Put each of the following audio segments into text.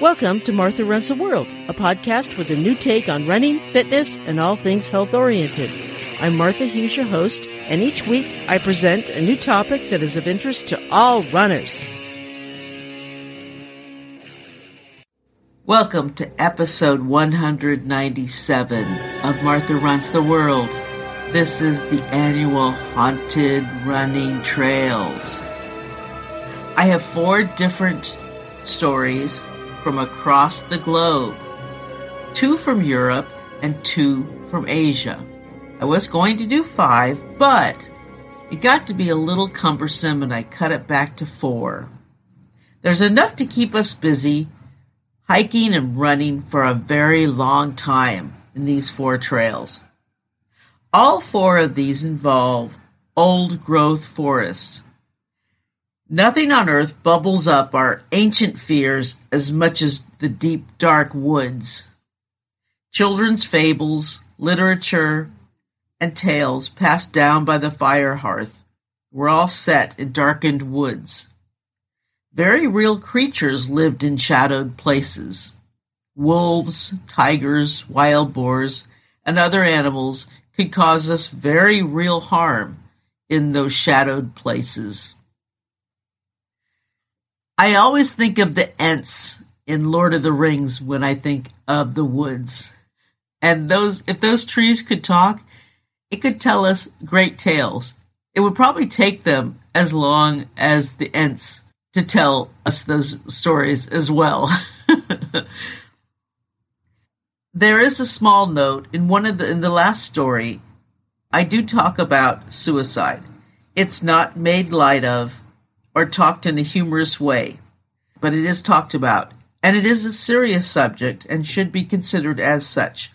Welcome to Martha Runs the World, a podcast with a new take on running, fitness, and all things health oriented. I'm Martha Hughes, your host, and each week I present a new topic that is of interest to all runners. Welcome to episode 197 of Martha Runs the World. This is the annual Haunted Running Trails. I have four different stories from across the globe two from Europe and two from Asia. I was going to do five, but it got to be a little cumbersome and I cut it back to four. There's enough to keep us busy hiking and running for a very long time in these four trails. All four of these involve old growth forests Nothing on earth bubbles up our ancient fears as much as the deep, dark woods. Children's fables, literature, and tales passed down by the fire hearth were all set in darkened woods. Very real creatures lived in shadowed places. Wolves, tigers, wild boars, and other animals could cause us very real harm in those shadowed places. I always think of the Ents in Lord of the Rings when I think of the woods. And those if those trees could talk, it could tell us great tales. It would probably take them as long as the Ents to tell us those stories as well. there is a small note in one of the in the last story I do talk about suicide. It's not made light of or talked in a humorous way, but it is talked about, and it is a serious subject and should be considered as such.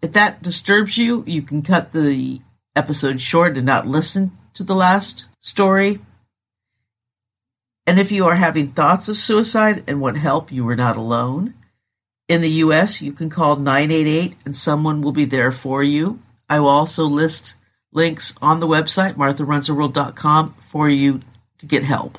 If that disturbs you, you can cut the episode short and not listen to the last story. And if you are having thoughts of suicide and want help, you are not alone. In the US, you can call 988 and someone will be there for you. I will also list links on the website, martharunstheworld.com, for you to get help.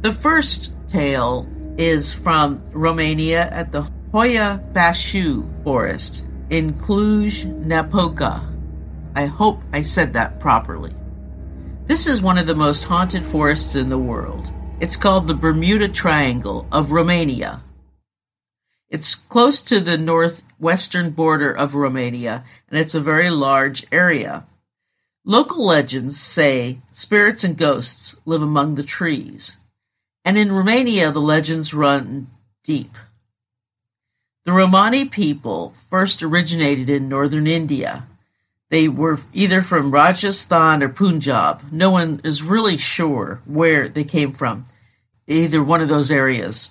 The first tale is from Romania at the Hoia Baciu Forest in Cluj-Napoca. I hope I said that properly. This is one of the most haunted forests in the world. It's called the Bermuda Triangle of Romania. It's close to the northwestern border of Romania, and it's a very large area. Local legends say spirits and ghosts live among the trees, and in Romania the legends run deep. The Romani people first originated in northern India. They were either from Rajasthan or Punjab. No one is really sure where they came from, either one of those areas.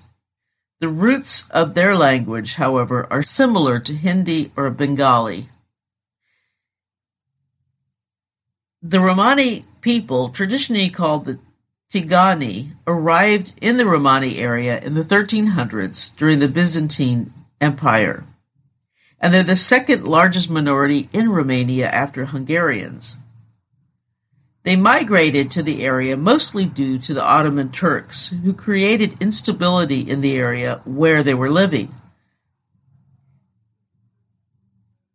The roots of their language, however, are similar to Hindi or Bengali. The Romani people, traditionally called the Tigani, arrived in the Romani area in the 1300s during the Byzantine Empire, and they're the second largest minority in Romania after Hungarians. They migrated to the area mostly due to the Ottoman Turks, who created instability in the area where they were living.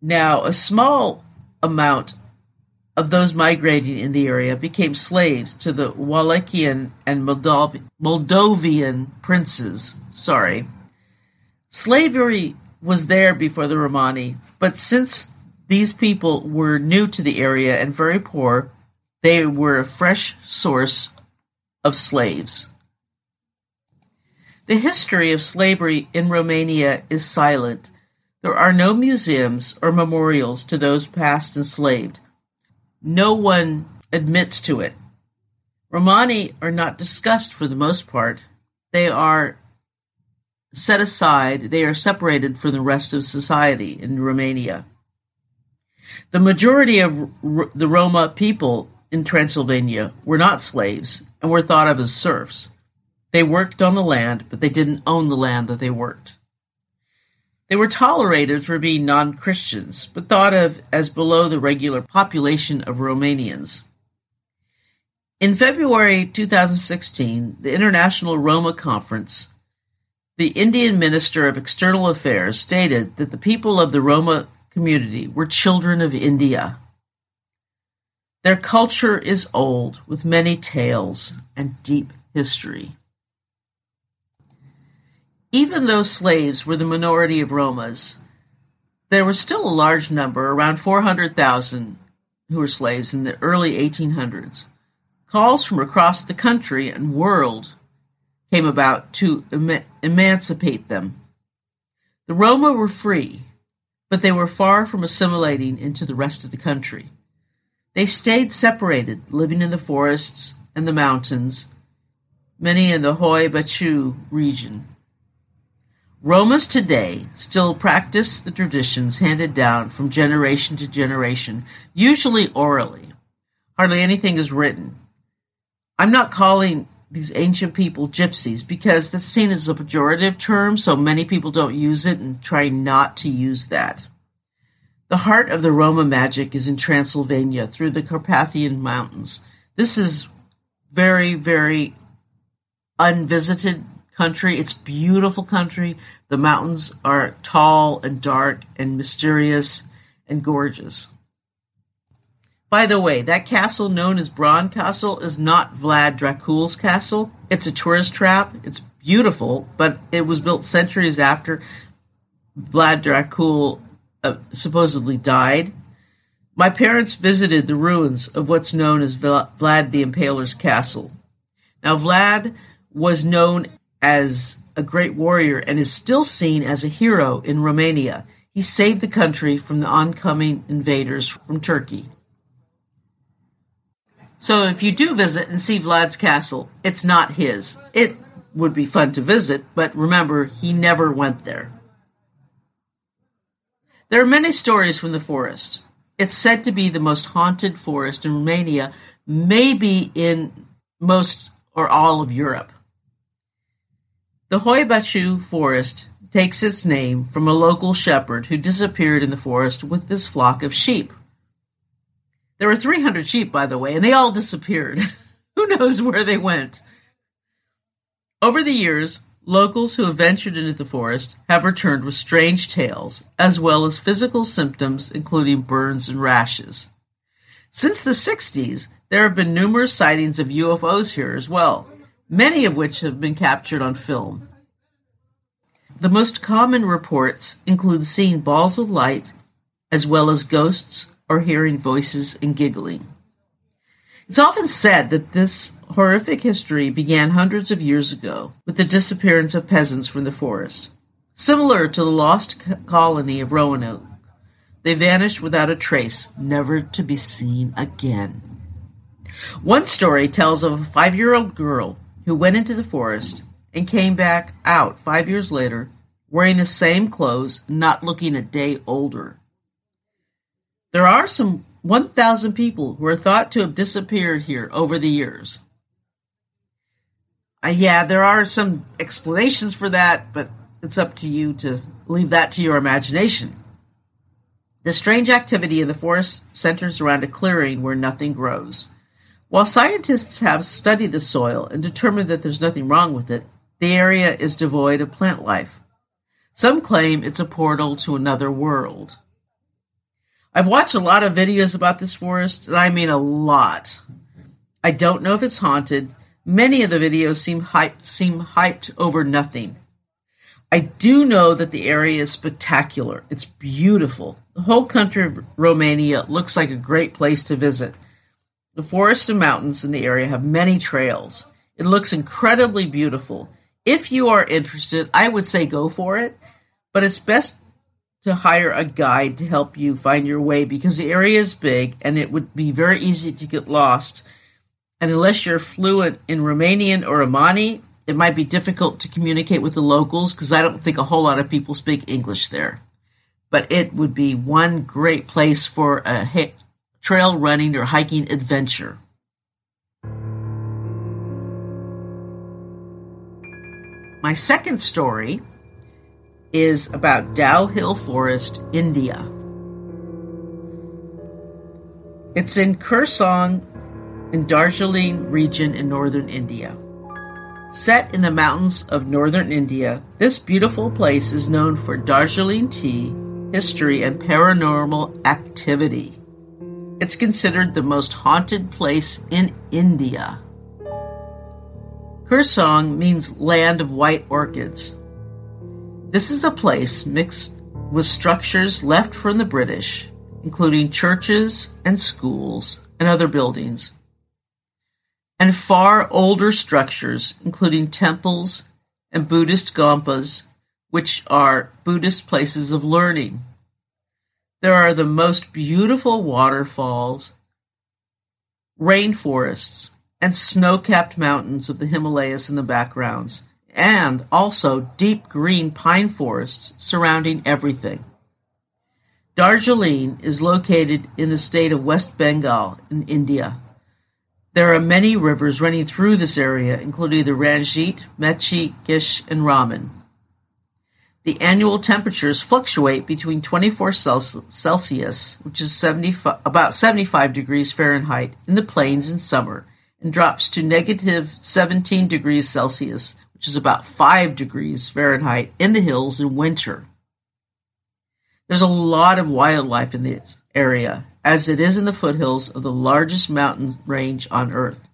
Now, a small amount of those migrating in the area became slaves to the Wallachian and Moldov- Moldovan princes. Sorry. Slavery was there before the Romani, but since these people were new to the area and very poor, they were a fresh source of slaves. The history of slavery in Romania is silent. There are no museums or memorials to those past enslaved no one admits to it. Romani are not discussed for the most part. They are set aside, they are separated from the rest of society in Romania. The majority of R- the Roma people in Transylvania were not slaves and were thought of as serfs. They worked on the land, but they didn't own the land that they worked. They were tolerated for being non-Christians, but thought of as below the regular population of Romanians. In February 2016, the International Roma Conference, the Indian Minister of External Affairs stated that the people of the Roma community were children of India. Their culture is old, with many tales and deep history. Even though slaves were the minority of Romas, there was still a large number, around 400,000, who were slaves in the early 1800s. Calls from across the country and world came about to em- emancipate them. The Roma were free, but they were far from assimilating into the rest of the country. They stayed separated, living in the forests and the mountains, many in the Hoi Baciu region. Romas today still practice the traditions handed down from generation to generation, usually orally. Hardly anything is written. I'm not calling these ancient people gypsies because that's seen as a pejorative term, so many people don't use it and try not to use that. The heart of the Roma magic is in Transylvania through the Carpathian Mountains. This is very, very unvisited country. It's beautiful country. The mountains are tall and dark and mysterious and gorgeous. By the way, that castle known as Bran Castle is not Vlad Dracula's castle. It's a tourist trap. It's beautiful, but it was built centuries after Vlad Dracula uh, supposedly died. My parents visited the ruins of what's known as Vlad the Impaler's castle. Now, Vlad was known as a great warrior and is still seen as a hero in Romania. He saved the country from the oncoming invaders from Turkey. So if you do visit and see Vlad's castle, it's not his. It would be fun to visit, but remember, he never went there. There are many stories from the forest. It's said to be the most haunted forest in Romania, maybe in most or all of Europe. The Hoi Baciu forest takes its name from a local shepherd who disappeared in the forest with his flock of sheep. There were 300 sheep, by the way, and they all disappeared. Who knows where they went? Over the years, locals who have ventured into the forest have returned with strange tales, as well as physical symptoms, including burns and rashes. Since the 60s, there have been numerous sightings of UFOs here as well, many of which have been captured on film. The most common reports include seeing balls of light, as well as ghosts, or hearing voices and giggling. It's often said that this horrific history began hundreds of years ago with the disappearance of peasants from the forest. Similar to the lost colony of Roanoke, they vanished without a trace, never to be seen again. One story tells of a five year old girl who went into the forest and came back out five years later wearing the same clothes, not looking a day older. There are some 1,000 people who are thought to have disappeared here over the years. Uh, yeah, there are some explanations for that, but it's up to you to leave that to your imagination. The strange activity in the forest centers around a clearing where nothing grows. While scientists have studied the soil and determined that there's nothing wrong with it, the area is devoid of plant life. Some claim it's a portal to another world. I've watched a lot of videos about this forest, and I mean a lot. I don't know if it's haunted. Many of the videos seem hyped, seem hyped over nothing. I do know that the area is spectacular. It's beautiful. The whole country of Romania looks like a great place to visit. The forests and mountains in the area have many trails. It looks incredibly beautiful. If you are interested, I would say go for it, but it's best to hire a guide to help you find your way because the area is big and it would be very easy to get lost. And unless you're fluent in Romanian or Romani, it might be difficult to communicate with the locals because I don't think a whole lot of people speak English there. But it would be one great place for a trail running or hiking adventure. My second story is about Dow Hill Forest, India. It's in Kurseong in Darjeeling region in northern India. Set in the mountains of northern India, this beautiful place is known for Darjeeling tea, history, and paranormal activity. It's considered the most haunted place in India. Kurseong means land of white orchids. This is a place mixed with structures left from the British, including churches and schools and other buildings, and far older structures, including temples and Buddhist gompas, which are Buddhist places of learning. There are the most beautiful waterfalls, rainforests, and snow-capped mountains of the Himalayas in the backgrounds, and also deep green pine forests surrounding everything. Darjeeling is located in the state of West Bengal in India. There are many rivers running through this area, including the Ranjit, Mechi, Gish, and Raman. The annual temperatures fluctuate between 24 Celsius, which is 75, about 75 degrees Fahrenheit, in the plains in summer, and drops to negative 17 degrees Celsius, which is about 5 degrees Fahrenheit, in the hills in winter. There's a lot of wildlife in this area, as it is in the foothills of the largest mountain range on Earth.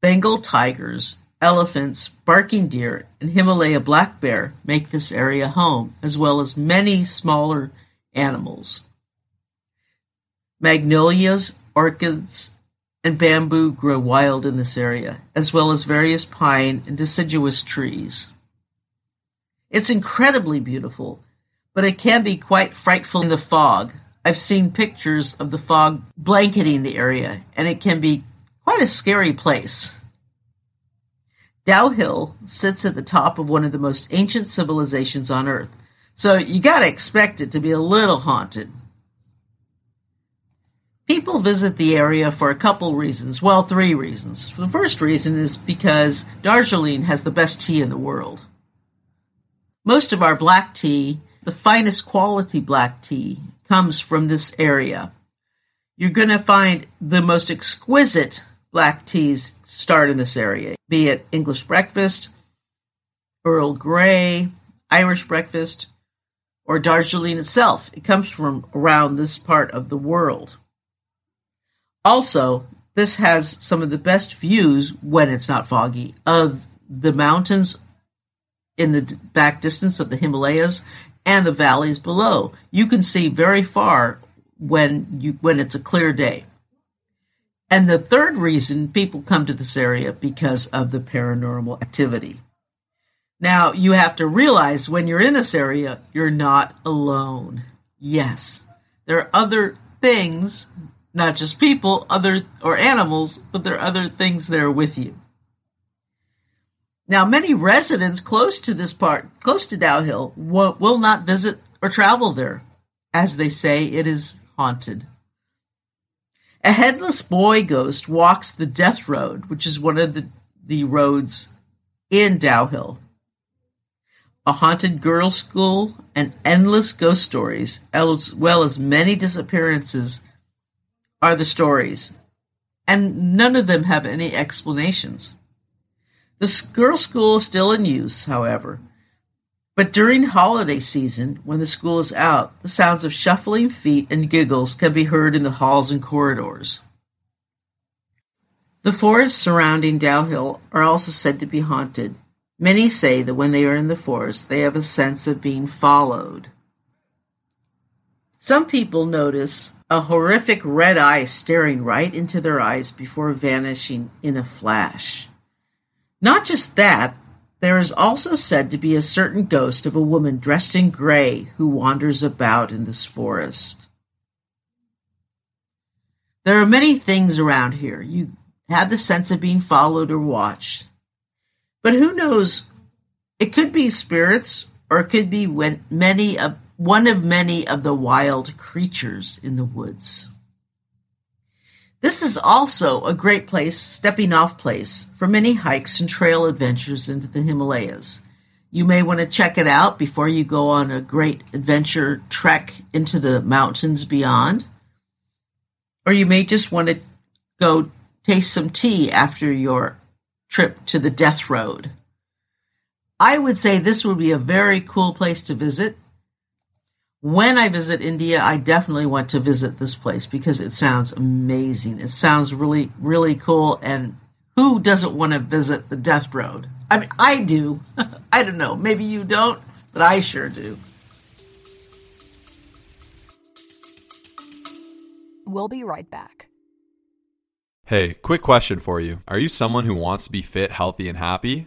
Bengal tigers, elephants, barking deer, and Himalaya black bear make this area home, as well as many smaller animals. Magnolias, orchids, and bamboo grow wild in this area, as well as various pine and deciduous trees. It's incredibly beautiful, but it can be quite frightful in the fog. I've seen pictures of the fog blanketing the area, and it can be quite a scary place. Dow Hill sits at the top of one of the most ancient civilizations on Earth, so you gotta expect it to be a little haunted. People visit the area for a couple reasons. Well, three reasons. The first reason is because Darjeeling has the best tea in the world. Most of our black tea, the finest quality black tea, comes from this area. You're going to find the most exquisite black teas start in this area, be it English breakfast, Earl Grey, Irish breakfast, or Darjeeling itself. It comes from around this part of the world. Also, this has some of the best views when it's not foggy of the mountains in the back distance of the Himalayas and the valleys below. You can see very far when you when it's a clear day. And the third reason people come to this area because of the paranormal activity. Now, you have to realize when you're in this area, you're not alone. Yes, there are other things, not just people, other or animals, but there are other things that are with you. Now, many residents close to this part, close to Dow Hill, will, will not visit or travel there, as they say it is haunted. A headless boy ghost walks the Death Road, which is one of the, the roads in Dow Hill. A haunted girls' school and endless ghost stories, as well as many disappearances, are the stories, and none of them have any explanations. The girls' school is still in use, however, but during holiday season, when the school is out, the sounds of shuffling feet and giggles can be heard in the halls and corridors. The forests surrounding Dow Hill are also said to be haunted. Many say that when they are in the forest, they have a sense of being followed. Some people notice a horrific red eye staring right into their eyes before vanishing in a flash. Not just that, there is also said to be a certain ghost of a woman dressed in gray who wanders about in this forest. There are many things around here. You have the sense of being followed or watched. But who knows? It could be spirits, or it could be many of, one of many of the wild creatures in the woods. This is also a great place, stepping off place, for many hikes and trail adventures into the Himalayas. You may want to check it out before you go on a great adventure trek into the mountains beyond. Or you may just want to go taste some tea after your trip to the death road. I would say this would be a very cool place to visit. When I visit India, I definitely want to visit this place because it sounds amazing. It sounds really, really cool. And who doesn't want to visit the death road? I mean, I do. I don't know. Maybe you don't, but I sure do. We'll be right back. Hey, quick question for you. Are you someone who wants to be fit, healthy, and happy?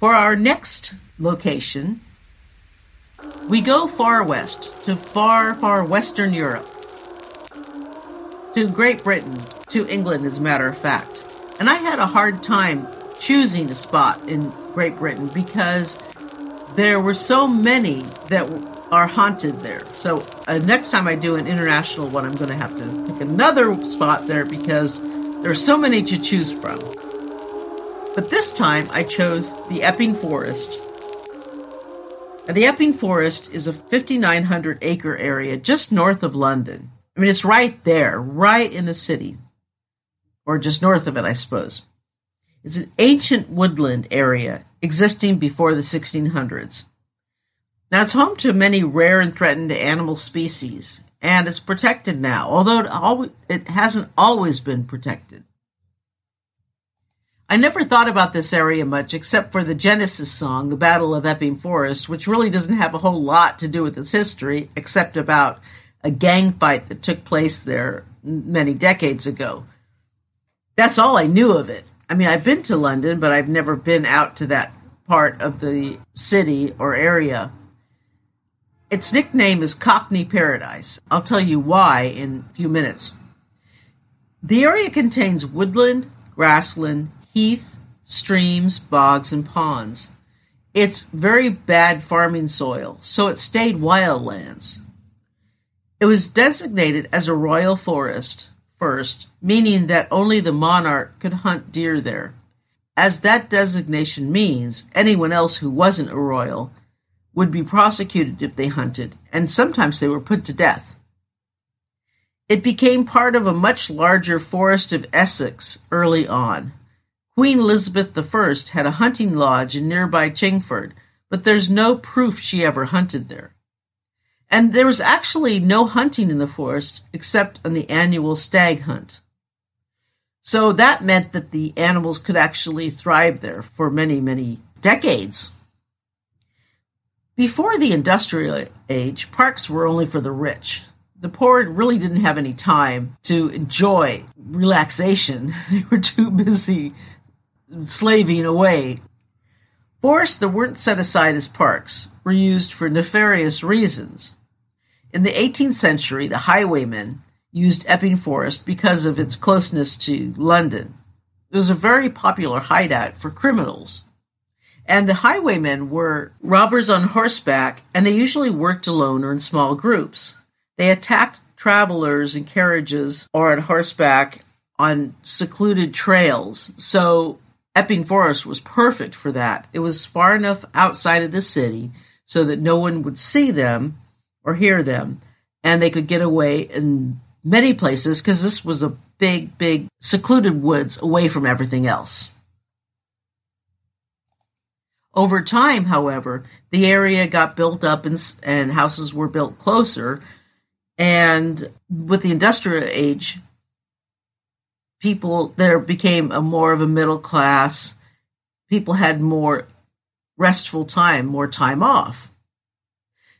For our next location, we go far west to far, far Western Europe, to Great Britain, to England, as a matter of fact. And I had a hard time choosing a spot in Great Britain because there were so many that are haunted there. So uh, next time I do an international one, I'm going to have to pick another spot there because there are so many to choose from. But this time I chose the Epping Forest. Now, the Epping Forest is a 5,900 acre area just north of London. I mean, it's right there, right in the city, or just north of it, I suppose. It's an ancient woodland area existing before the 1600s. Now, it's home to many rare and threatened animal species, and it's protected now, although it hasn't always been protected. I never thought about this area much except for the Genesis song, The Battle of Epping Forest, which really doesn't have a whole lot to do with its history except about a gang fight that took place there many decades ago. That's all I knew of it. I mean, I've been to London, but I've never been out to that part of the city or area. Its nickname is Cockney Paradise. I'll tell you why in a few minutes. The area contains woodland, grassland, heath, streams, bogs, and ponds. It's very bad farming soil, so it stayed wildlands. It was designated as a royal forest first, meaning that only the monarch could hunt deer there. As that designation means, anyone else who wasn't a royal would be prosecuted if they hunted, and sometimes they were put to death. It became part of a much larger Forest of Essex early on. Queen Elizabeth I had a hunting lodge in nearby Chingford, but there's no proof she ever hunted there. And there was actually no hunting in the forest except on the annual stag hunt. So that meant that the animals could actually thrive there for many, many decades. Before the industrial age, parks were only for the rich. The poor really didn't have any time to enjoy relaxation. They were too busy slaving away. Forests that weren't set aside as parks were used for nefarious reasons. In the 18th century, the highwaymen used Epping Forest because of its closeness to London. It was a very popular hideout for criminals. And the highwaymen were robbers on horseback, and they usually worked alone or in small groups. They attacked travelers in carriages or on horseback on secluded trails. So Epping Forest was perfect for that. It was far enough outside of the city so that no one would see them or hear them, and they could get away in many places because this was a big, big secluded woods away from everything else. Over time, however, the area got built up and, and houses were built closer. And with the industrial age, people there became a more of a middle class. People had more restful time, more time off.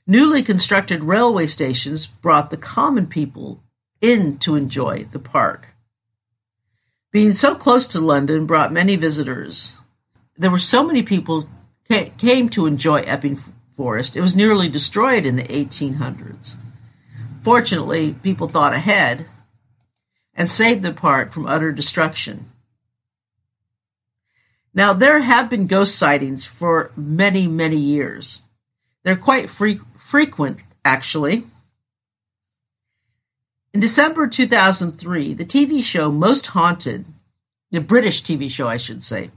Newly constructed railway stations brought the common people in to enjoy the park. Being so close to London brought many visitors. There were so many people came to enjoy Epping Forest. It was nearly destroyed in the 1800s. Fortunately, people thought ahead and saved the park from utter destruction. Now, there have been ghost sightings for many, many years. They're quite fre- frequent, actually. In December 2003, the TV show Most Haunted, the British TV show, I should say,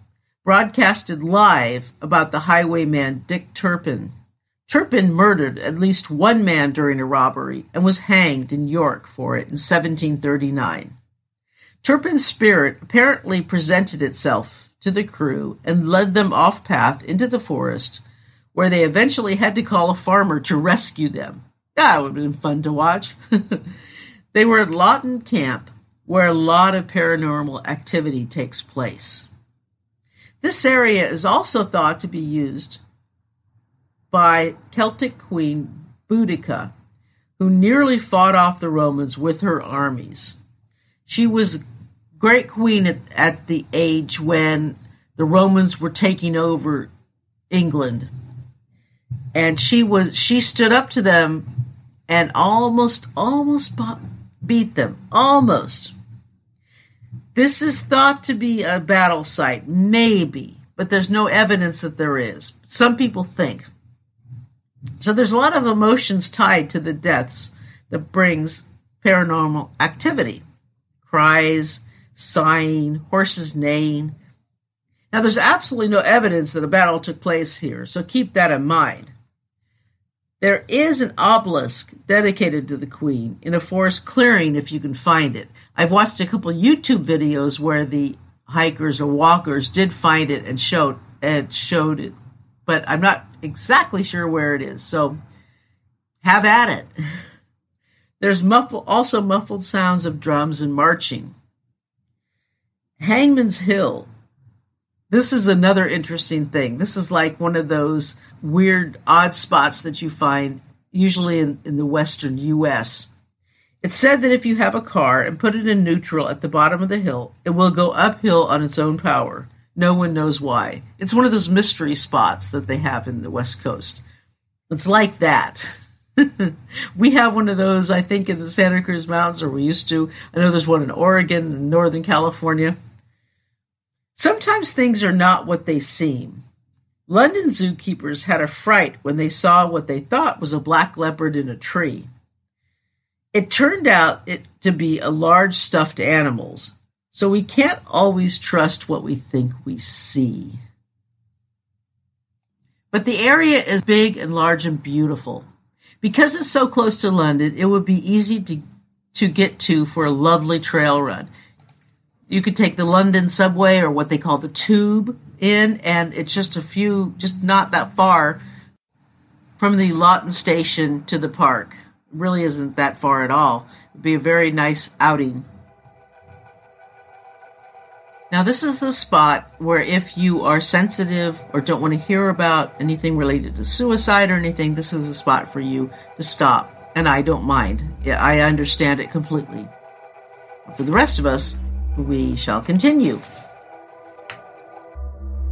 broadcasted live about the highwayman Dick Turpin. Turpin murdered at least one man during a robbery and was hanged in York for it in 1739. Turpin's spirit apparently presented itself to the crew and led them off path into the forest, where they eventually had to call a farmer to rescue them. That would have been fun to watch. they were at Loughton Camp, where a lot of paranormal activity takes place. This area is also thought to be used by Celtic queen Boudica, who nearly fought off the Romans with her armies. She was great queen at, at the age when the Romans were taking over England. And she was she stood up to them and almost almost beat them almost this is thought to be a battle site, maybe, but there's no evidence that there is. Some people think. So there's a lot of emotions tied to the deaths that brings paranormal activity. Cries, sighing, horses neighing. Now there's absolutely no evidence that a battle took place here, so keep that in mind. There is an obelisk dedicated to the Queen in a forest clearing if you can find it. I've watched a couple YouTube videos where the hikers or walkers did find it and showed and showed it, but I'm not exactly sure where it is. So have at it. There's muffled, also muffled sounds of drums and marching. Hangman's Hill. This is another interesting thing. This is like one of those weird, odd spots that you find usually in, in the western U.S. It's said that if you have a car and put it in neutral at the bottom of the hill, it will go uphill on its own power. No one knows why. It's one of those mystery spots that they have in the West Coast. It's like that. we have one of those, I think, in the Santa Cruz Mountains, or we used to. I know there's one in Oregon and Northern California. Sometimes things are not what they seem. London zookeepers had a fright when they saw what they thought was a black leopard in a tree. It turned out it to be a large stuffed animals, so we can't always trust what we think we see. But the area is big and large and beautiful. Because it's so close to London, it would be easy to, to get to for a lovely trail run. You could take the London subway or what they call the tube in, and it's just a few, just not that far from the Loughton station to the park really isn't that far at all. It'd be a very nice outing. Now, this is the spot where if you are sensitive or don't want to hear about anything related to suicide or anything, this is a spot for you to stop. And I don't mind. I understand it completely. For the rest of us, we shall continue.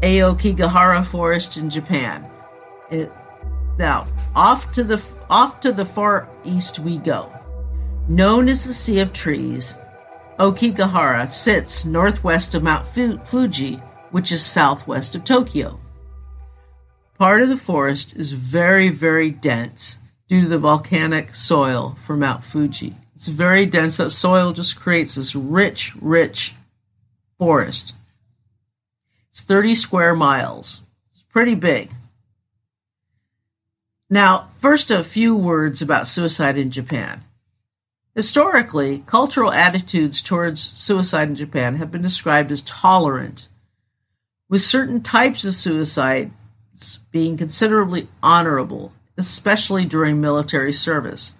Aokigahara Forest in Japan. It, now, off to the off to the far east we go. Known as the Sea of Trees, Aokigahara sits northwest of Mount Fuji, which is southwest of Tokyo. Part of the forest is very, very dense due to the volcanic soil from Mount Fuji. It's very dense. That soil just creates this rich, rich forest. It's 30 square miles. It's pretty big. Now, first, a few words about suicide in Japan. Historically, cultural attitudes towards suicide in Japan have been described as tolerant, with certain types of suicides being considerably honorable, especially during military service.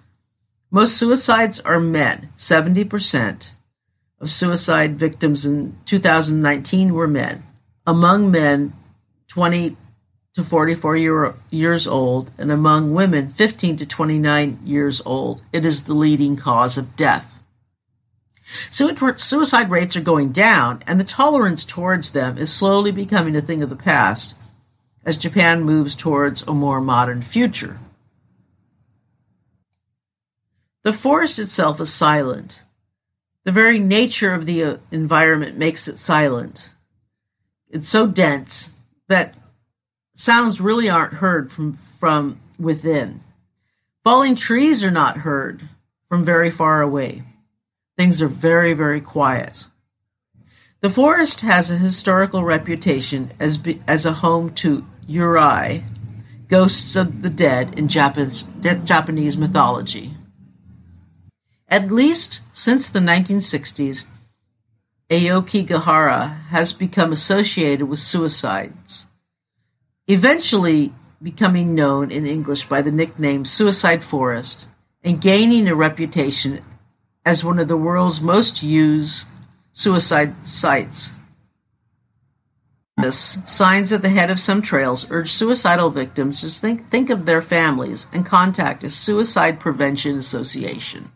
Most suicides are men. 70% of suicide victims in 2019 were men. Among men, 20 to 44 year, years old, and among women 15 to 29 years old, it is the leading cause of death. Suicide rates are going down, and the tolerance towards them is slowly becoming a thing of the past as Japan moves towards a more modern future. The forest itself is silent. The very nature of the uh, environment makes it silent. It's so dense that sounds really aren't heard from, from within. Falling trees are not heard from very far away. Things are very, very quiet. The forest has a historical reputation as, be, as a home to Yurei, ghosts of the dead in Japanese, Japanese mythology. At least since the 1960s, Aokigahara has become associated with suicides, eventually becoming known in English by the nickname Suicide Forest and gaining a reputation as one of the world's most used suicide sites. This signs at the head of some trails urge suicidal victims to think, think of their families and contact a suicide prevention association.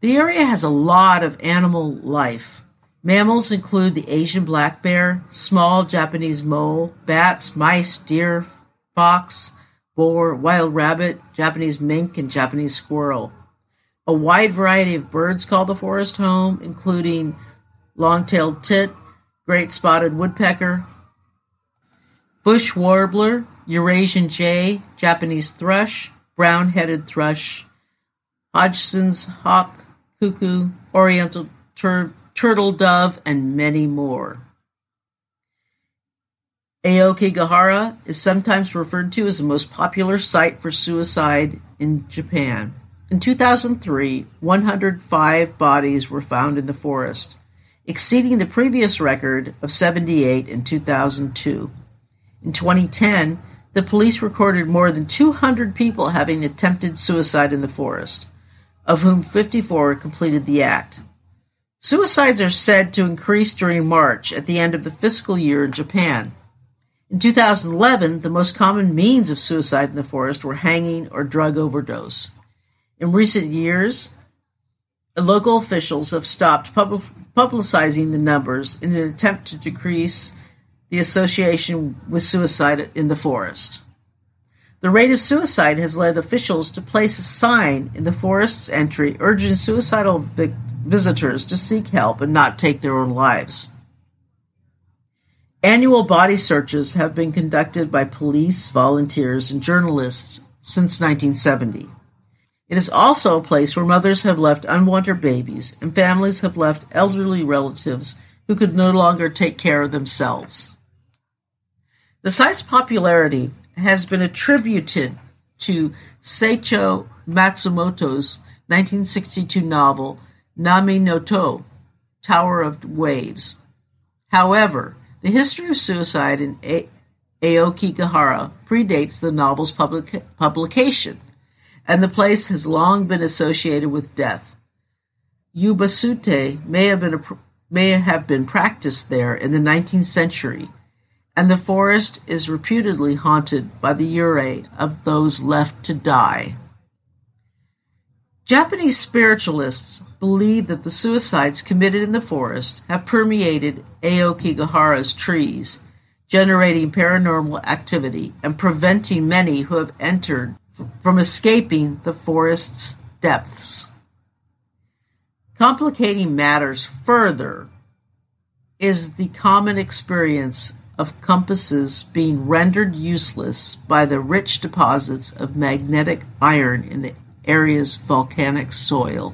The area has a lot of animal life. Mammals include the Asian black bear, small Japanese mole, bats, mice, deer, fox, boar, wild rabbit, Japanese mink, and Japanese squirrel. A wide variety of birds call the forest home, including long-tailed tit, great spotted woodpecker, bush warbler, Eurasian jay, Japanese thrush, brown-headed thrush, Hodgson's hawk, cuckoo, oriental tur- turtle dove, and many more. Aokigahara is sometimes referred to as the most popular site for suicide in Japan. In 2003, 105 bodies were found in the forest, exceeding the previous record of 78 in 2002. In 2010, the police recorded more than 200 people having attempted suicide in the forest, of whom 54 completed the act. Suicides are said to increase during March at the end of the fiscal year in Japan. In 2011, the most common means of suicide in the forest were hanging or drug overdose. In recent years, local officials have stopped pub- publicizing the numbers in an attempt to decrease the association with suicide in the forest. The rate of suicide has led officials to place a sign in the forest's entry urging suicidal vic- visitors to seek help and not take their own lives. Annual body searches have been conducted by police, volunteers, and journalists since 1970. It is also a place where mothers have left unwanted babies and families have left elderly relatives who could no longer take care of themselves. The site's popularity has been attributed to Seicho Matsumoto's 1962 novel Nami no To, Tower of Waves. However, the history of suicide in a- Aokigahara predates the novel's public- publication and the place has long been associated with death. Yubasute may have been a, may have been practiced there in the 19th century, and the forest is reputedly haunted by the yurei of those left to die. Japanese spiritualists believe that the suicides committed in the forest have permeated Aokigahara's trees, generating paranormal activity and preventing many who have entered from escaping the forest's depths. Complicating matters further is the common experience of compasses being rendered useless by the rich deposits of magnetic iron in the area's volcanic soil.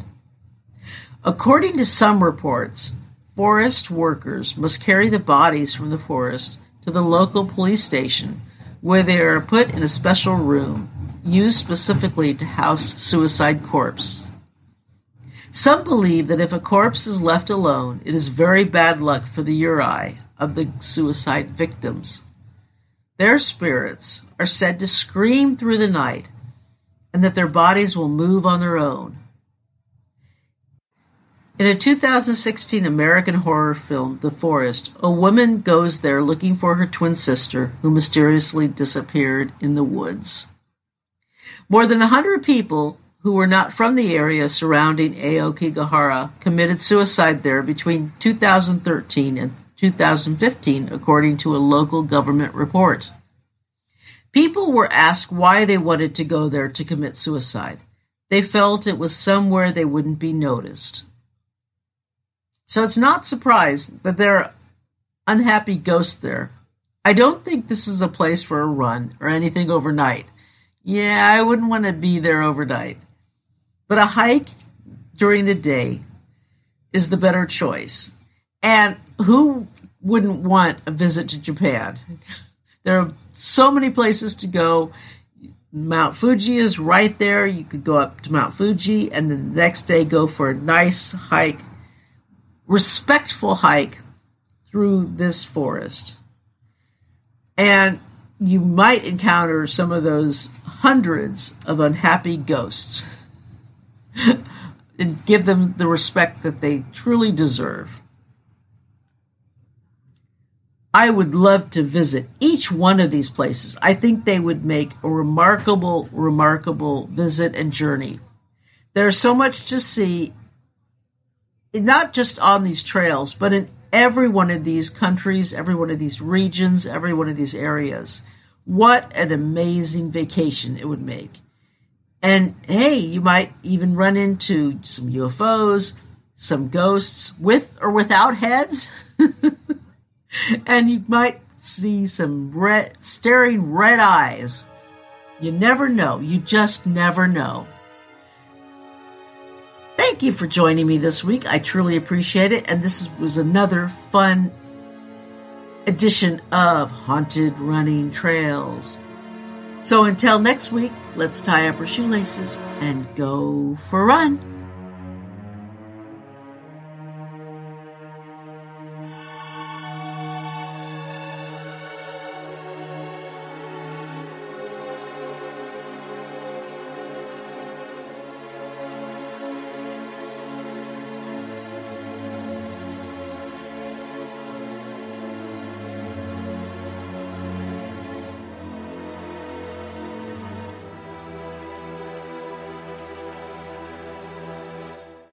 According to some reports, forest workers must carry the bodies from the forest to the local police station, where they are put in a special room used specifically to house suicide corpse. Some believe that if a corpse is left alone, it is very bad luck for the yurei of the suicide victims. Their spirits are said to scream through the night and that their bodies will move on their own. In a 2016 American horror film, The Forest, a woman goes there looking for her twin sister who mysteriously disappeared in the woods. More than a hundred people who were not from the area surrounding Aokigahara committed suicide there between 2013 and 2015, according to a local government report. People were asked why they wanted to go there to commit suicide. They felt it was somewhere they wouldn't be noticed. So it's not surprised that there are unhappy ghosts there. I don't think this is a place for a run or anything overnight. Yeah, I wouldn't want to be there overnight. But a hike during the day is the better choice. And who wouldn't want a visit to Japan? There are so many places to go. Mount Fuji is right there. You could go up to Mount Fuji and then the next day go for a nice hike, respectful hike through this forest. And you might encounter some of those hundreds of unhappy ghosts and give them the respect that they truly deserve. I would love to visit each one of these places. I think they would make a remarkable, remarkable visit and journey. There's so much to see, not just on these trails, but in every one of these countries, every one of these regions, every one of these areas. What an amazing vacation it would make. And hey, you might even run into some UFOs, some ghosts with or without heads. and you might see some red, staring red eyes. You never know. You just never know. Thank you for joining me this week. I truly appreciate it. And this was another fun edition of Haunted Running Trails. So until next week, let's tie up our shoelaces and go for a run.